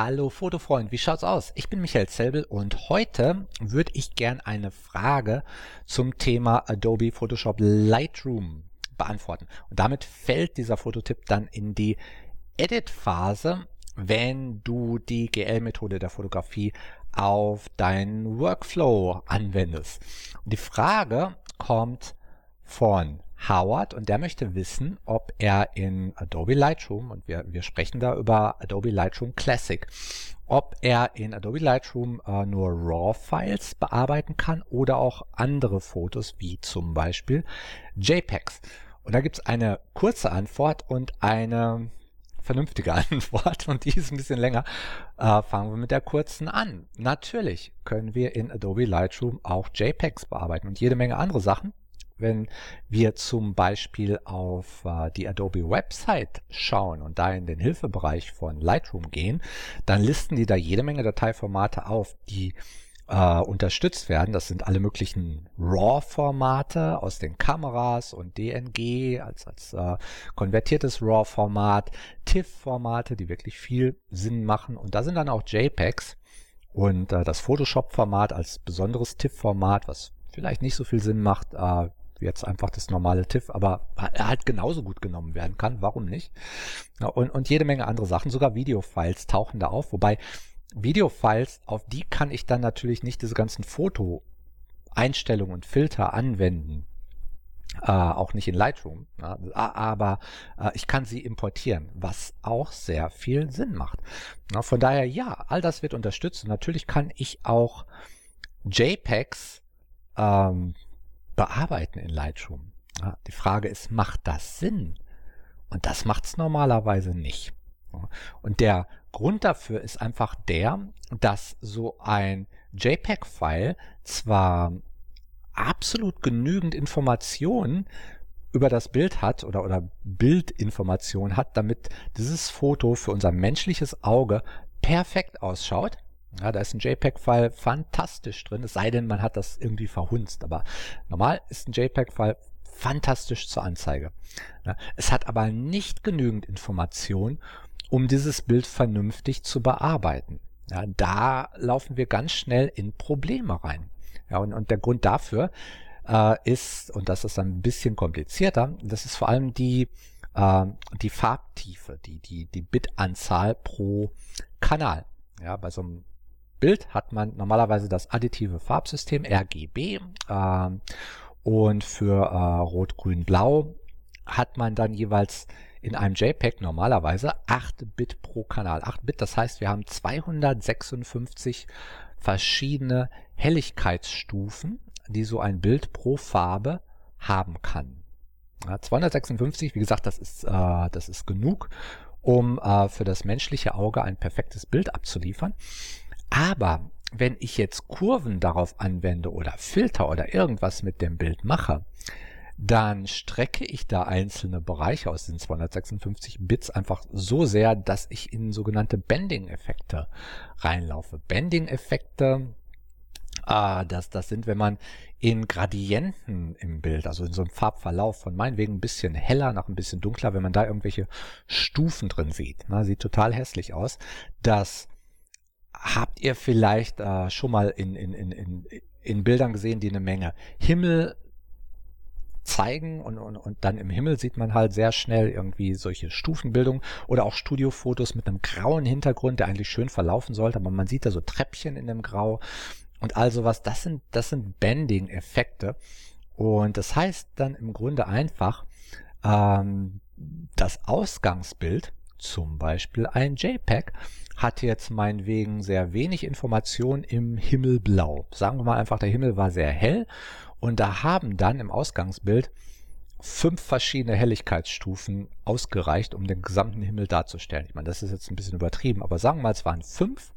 Hallo Fotofreund, wie schaut's aus? Ich bin Michael Zelbel und heute würde ich gern eine Frage zum Thema Adobe Photoshop Lightroom beantworten. Und damit fällt dieser Fototipp dann in die Edit-Phase, wenn du die GL-Methode der Fotografie auf deinen Workflow anwendest. Und die Frage kommt von Howard und der möchte wissen, ob er in Adobe Lightroom, und wir, wir sprechen da über Adobe Lightroom Classic, ob er in Adobe Lightroom äh, nur RAW-Files bearbeiten kann oder auch andere Fotos, wie zum Beispiel JPEGs. Und da gibt es eine kurze Antwort und eine vernünftige Antwort und die ist ein bisschen länger. Äh, fangen wir mit der kurzen an. Natürlich können wir in Adobe Lightroom auch JPEGs bearbeiten und jede Menge andere Sachen wenn wir zum Beispiel auf äh, die Adobe Website schauen und da in den Hilfebereich von Lightroom gehen, dann listen die da jede Menge Dateiformate auf, die äh, unterstützt werden. Das sind alle möglichen RAW-Formate aus den Kameras und DNG als, als äh, konvertiertes RAW-Format, TIFF-Formate, die wirklich viel Sinn machen. Und da sind dann auch JPEGs und äh, das Photoshop-Format als besonderes TIFF-Format, was vielleicht nicht so viel Sinn macht, äh, jetzt einfach das normale TIFF, aber er halt genauso gut genommen werden kann. Warum nicht? Und, und jede Menge andere Sachen, sogar Videofiles tauchen da auf, wobei Videofiles, auf die kann ich dann natürlich nicht diese ganzen Foto-Einstellungen und Filter anwenden. Äh, auch nicht in Lightroom, ja, aber äh, ich kann sie importieren, was auch sehr viel Sinn macht. Na, von daher, ja, all das wird unterstützt natürlich kann ich auch JPEGs ähm, bearbeiten in Lightroom. Ja, die Frage ist, macht das Sinn? Und das macht es normalerweise nicht. Und der Grund dafür ist einfach der, dass so ein JPEG-File zwar absolut genügend Informationen über das Bild hat oder, oder Bildinformation hat, damit dieses Foto für unser menschliches Auge perfekt ausschaut, ja, da ist ein JPEG-File fantastisch drin, es sei denn, man hat das irgendwie verhunzt. Aber normal ist ein JPEG-File fantastisch zur Anzeige. Ja, es hat aber nicht genügend Information, um dieses Bild vernünftig zu bearbeiten. Ja, da laufen wir ganz schnell in Probleme rein. Ja, und, und der Grund dafür äh, ist, und das ist ein bisschen komplizierter, das ist vor allem die, äh, die Farbtiefe, die, die, die Bitanzahl pro Kanal. Ja, bei so einem Bild hat man normalerweise das additive Farbsystem RGB äh, und für äh, Rot, Grün, Blau hat man dann jeweils in einem JPEG normalerweise 8 Bit pro Kanal. 8 Bit, das heißt, wir haben 256 verschiedene Helligkeitsstufen, die so ein Bild pro Farbe haben kann. Ja, 256, wie gesagt, das ist, äh, das ist genug, um äh, für das menschliche Auge ein perfektes Bild abzuliefern. Aber wenn ich jetzt Kurven darauf anwende oder Filter oder irgendwas mit dem Bild mache, dann strecke ich da einzelne Bereiche aus den 256 Bits einfach so sehr, dass ich in sogenannte Bending-Effekte reinlaufe. Bending-Effekte, äh, das, das sind, wenn man in Gradienten im Bild, also in so einem Farbverlauf von meinetwegen ein bisschen heller nach ein bisschen dunkler, wenn man da irgendwelche Stufen drin sieht, na, sieht total hässlich aus, dass habt ihr vielleicht äh, schon mal in, in, in, in, in Bildern gesehen, die eine Menge Himmel zeigen und, und, und dann im Himmel sieht man halt sehr schnell irgendwie solche Stufenbildungen oder auch Studiofotos mit einem grauen Hintergrund, der eigentlich schön verlaufen sollte, aber man sieht da so Treppchen in dem Grau und all sowas. Das sind, das sind Bending-Effekte und das heißt dann im Grunde einfach, ähm, das Ausgangsbild zum Beispiel ein JPEG, hat jetzt meinetwegen sehr wenig Information im Himmelblau. Sagen wir mal einfach, der Himmel war sehr hell und da haben dann im Ausgangsbild fünf verschiedene Helligkeitsstufen ausgereicht, um den gesamten Himmel darzustellen. Ich meine, das ist jetzt ein bisschen übertrieben, aber sagen wir mal, es waren fünf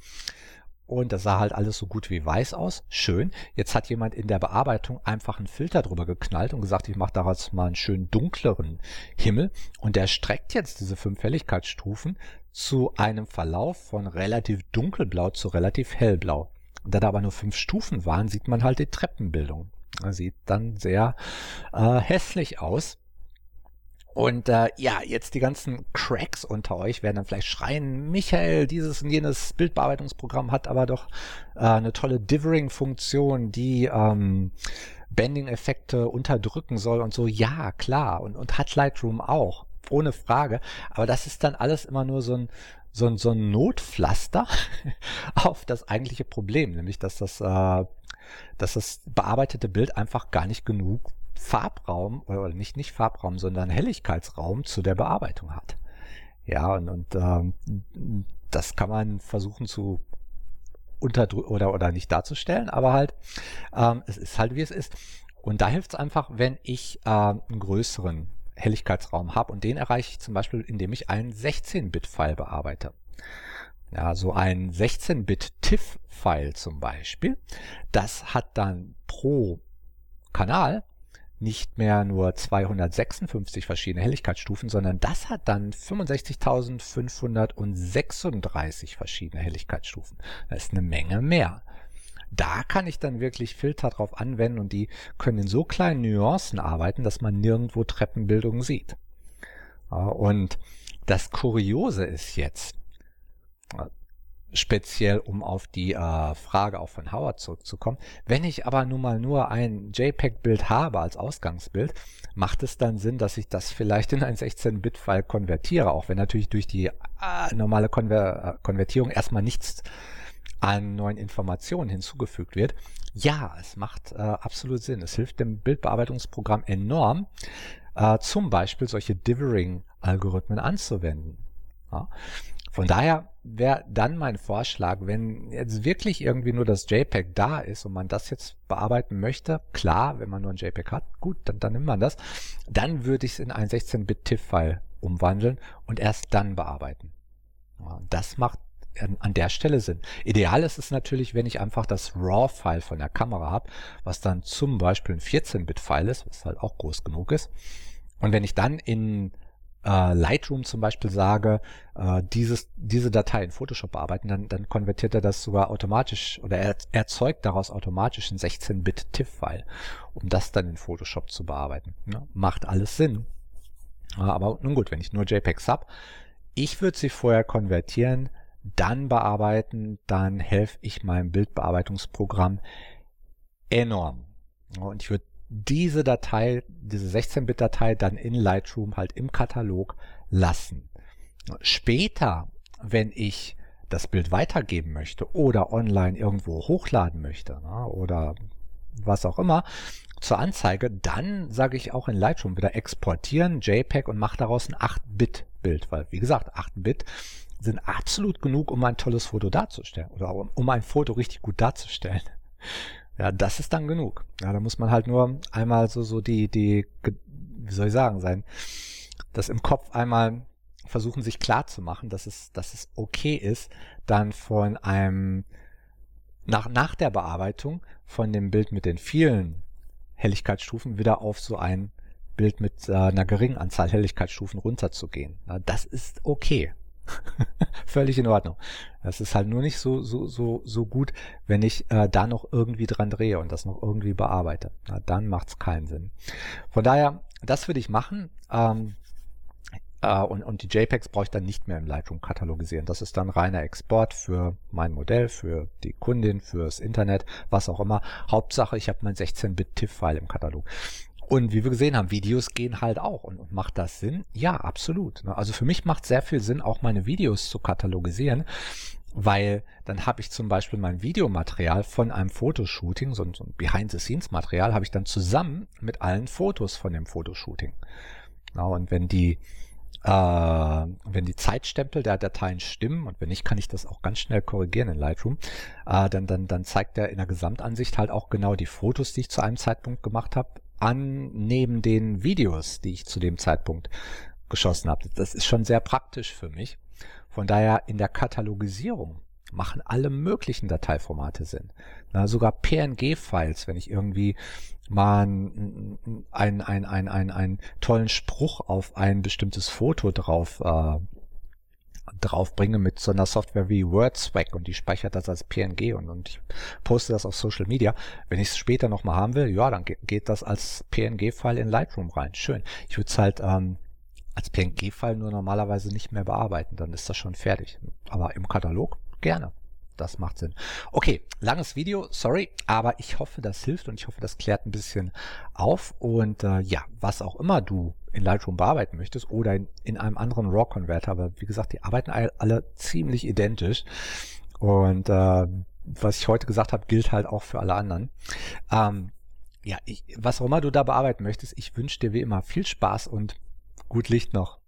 und das sah halt alles so gut wie weiß aus. Schön. Jetzt hat jemand in der Bearbeitung einfach einen Filter drüber geknallt und gesagt, ich mache daraus mal einen schön dunkleren Himmel. Und der streckt jetzt diese fünf Helligkeitsstufen zu einem Verlauf von relativ dunkelblau zu relativ hellblau. Da da aber nur fünf Stufen waren, sieht man halt die Treppenbildung. Das sieht dann sehr äh, hässlich aus. Und äh, ja, jetzt die ganzen Cracks unter euch werden dann vielleicht schreien, Michael, dieses und jenes Bildbearbeitungsprogramm hat aber doch äh, eine tolle Dithering-Funktion, die ähm, Bending-Effekte unterdrücken soll und so. Ja, klar. Und, und hat Lightroom auch, ohne Frage. Aber das ist dann alles immer nur so ein, so ein, so ein Notpflaster auf das eigentliche Problem, nämlich dass das, äh, dass das bearbeitete Bild einfach gar nicht genug Farbraum, oder nicht, nicht Farbraum, sondern Helligkeitsraum zu der Bearbeitung hat. Ja, und, und ähm, das kann man versuchen zu unter oder, oder nicht darzustellen, aber halt, ähm, es ist halt wie es ist. Und da hilft es einfach, wenn ich äh, einen größeren Helligkeitsraum habe und den erreiche ich zum Beispiel, indem ich einen 16-Bit-File bearbeite. Ja, so ein 16-Bit-TIFF-File zum Beispiel, das hat dann pro Kanal nicht mehr nur 256 verschiedene Helligkeitsstufen, sondern das hat dann 65.536 verschiedene Helligkeitsstufen. Das ist eine Menge mehr. Da kann ich dann wirklich Filter drauf anwenden und die können in so kleinen Nuancen arbeiten, dass man nirgendwo Treppenbildungen sieht. Und das Kuriose ist jetzt, speziell um auf die äh, Frage auch von Howard zurückzukommen. Wenn ich aber nun mal nur ein JPEG-Bild habe als Ausgangsbild, macht es dann Sinn, dass ich das vielleicht in ein 16-Bit-File konvertiere, auch wenn natürlich durch die äh, normale Konver äh, Konvertierung erstmal nichts an neuen Informationen hinzugefügt wird. Ja, es macht äh, absolut Sinn. Es hilft dem Bildbearbeitungsprogramm enorm, äh, zum Beispiel solche Dithering-Algorithmen anzuwenden. Ja. Von daher wäre dann mein Vorschlag, wenn jetzt wirklich irgendwie nur das JPEG da ist und man das jetzt bearbeiten möchte, klar, wenn man nur ein JPEG hat, gut, dann, dann nimmt man das, dann würde ich es in ein 16-Bit-TIFF-File umwandeln und erst dann bearbeiten. Ja, das macht an der Stelle Sinn. Ideal ist es natürlich, wenn ich einfach das RAW-File von der Kamera habe, was dann zum Beispiel ein 14-Bit-File ist, was halt auch groß genug ist. Und wenn ich dann in äh, Lightroom zum Beispiel sage, äh, dieses, diese Datei in Photoshop bearbeiten, dann, dann konvertiert er das sogar automatisch oder er erzeugt daraus automatisch ein 16-Bit TIFF-File, um das dann in Photoshop zu bearbeiten. Ja, macht alles Sinn. Aber nun gut, wenn ich nur JPEGs habe, ich würde sie vorher konvertieren, dann bearbeiten, dann helfe ich meinem Bildbearbeitungsprogramm enorm. Und ich würde diese Datei, diese 16-Bit-Datei dann in Lightroom halt im Katalog lassen. Später, wenn ich das Bild weitergeben möchte oder online irgendwo hochladen möchte ne, oder was auch immer zur Anzeige, dann sage ich auch in Lightroom wieder exportieren, JPEG und mache daraus ein 8-Bit-Bild, weil wie gesagt, 8-Bit sind absolut genug, um ein tolles Foto darzustellen oder um ein Foto richtig gut darzustellen. Ja, das ist dann genug. Ja, da muss man halt nur einmal so, so die, die, wie soll ich sagen, sein, das im Kopf einmal versuchen, sich klar zu machen, dass es, dass es okay ist, dann von einem, nach, nach der Bearbeitung von dem Bild mit den vielen Helligkeitsstufen wieder auf so ein Bild mit äh, einer geringen Anzahl Helligkeitsstufen runterzugehen. Ja, das ist okay. Völlig in Ordnung. Das ist halt nur nicht so, so, so, so gut, wenn ich äh, da noch irgendwie dran drehe und das noch irgendwie bearbeite. Na, dann macht es keinen Sinn. Von daher, das würde ich machen. Ähm, äh, und, und die JPEGs brauche ich dann nicht mehr im Lightroom katalogisieren. Das ist dann reiner Export für mein Modell, für die Kundin, fürs Internet, was auch immer. Hauptsache, ich habe mein 16-Bit-TIFF-File im Katalog. Und wie wir gesehen haben, Videos gehen halt auch. Und, macht das Sinn? Ja, absolut. Ne? Also für mich macht sehr viel Sinn, auch meine Videos zu katalogisieren, weil dann habe ich zum Beispiel mein Videomaterial von einem Fotoshooting, so ein, Behind-the-Scenes-Material, habe ich dann zusammen mit allen Fotos von dem Fotoshooting. Und wenn die äh, wenn die Zeitstempel der Dateien stimmen und wenn nicht, kann ich das auch ganz schnell korrigieren in Lightroom, äh, dann, dann, dann zeigt er in der Gesamtansicht halt auch genau die Fotos, die ich zu einem Zeitpunkt gemacht habe, an neben den Videos, die ich zu dem Zeitpunkt geschossen habe. Das ist schon sehr praktisch für mich. Von daher in der Katalogisierung machen alle möglichen Dateiformate Sinn. Na, sogar PNG-Files, wenn ich irgendwie mal einen, einen, einen, einen, einen, tollen Spruch auf ein bestimmtes Foto drauf äh, draufbringe mit so einer Software wie WordSwag und die speichert das als PNG und, und ich poste das auf Social Media. Wenn ich es später nochmal haben will, ja, dann geht das als PNG-File in Lightroom rein. Schön. Ich würde es halt ähm, als PNG-File nur normalerweise nicht mehr bearbeiten. Dann ist das schon fertig. Aber im Katalog gerne. Das macht Sinn. Okay, langes Video, sorry, aber ich hoffe, das hilft und ich hoffe, das klärt ein bisschen auf. Und äh, ja, was auch immer du in Lightroom bearbeiten möchtest oder in, in einem anderen RAW-Converter, aber wie gesagt, die arbeiten alle ziemlich identisch. Und äh, was ich heute gesagt habe, gilt halt auch für alle anderen. Ähm, ja, ich, was auch immer du da bearbeiten möchtest, ich wünsche dir wie immer viel Spaß und gut Licht noch.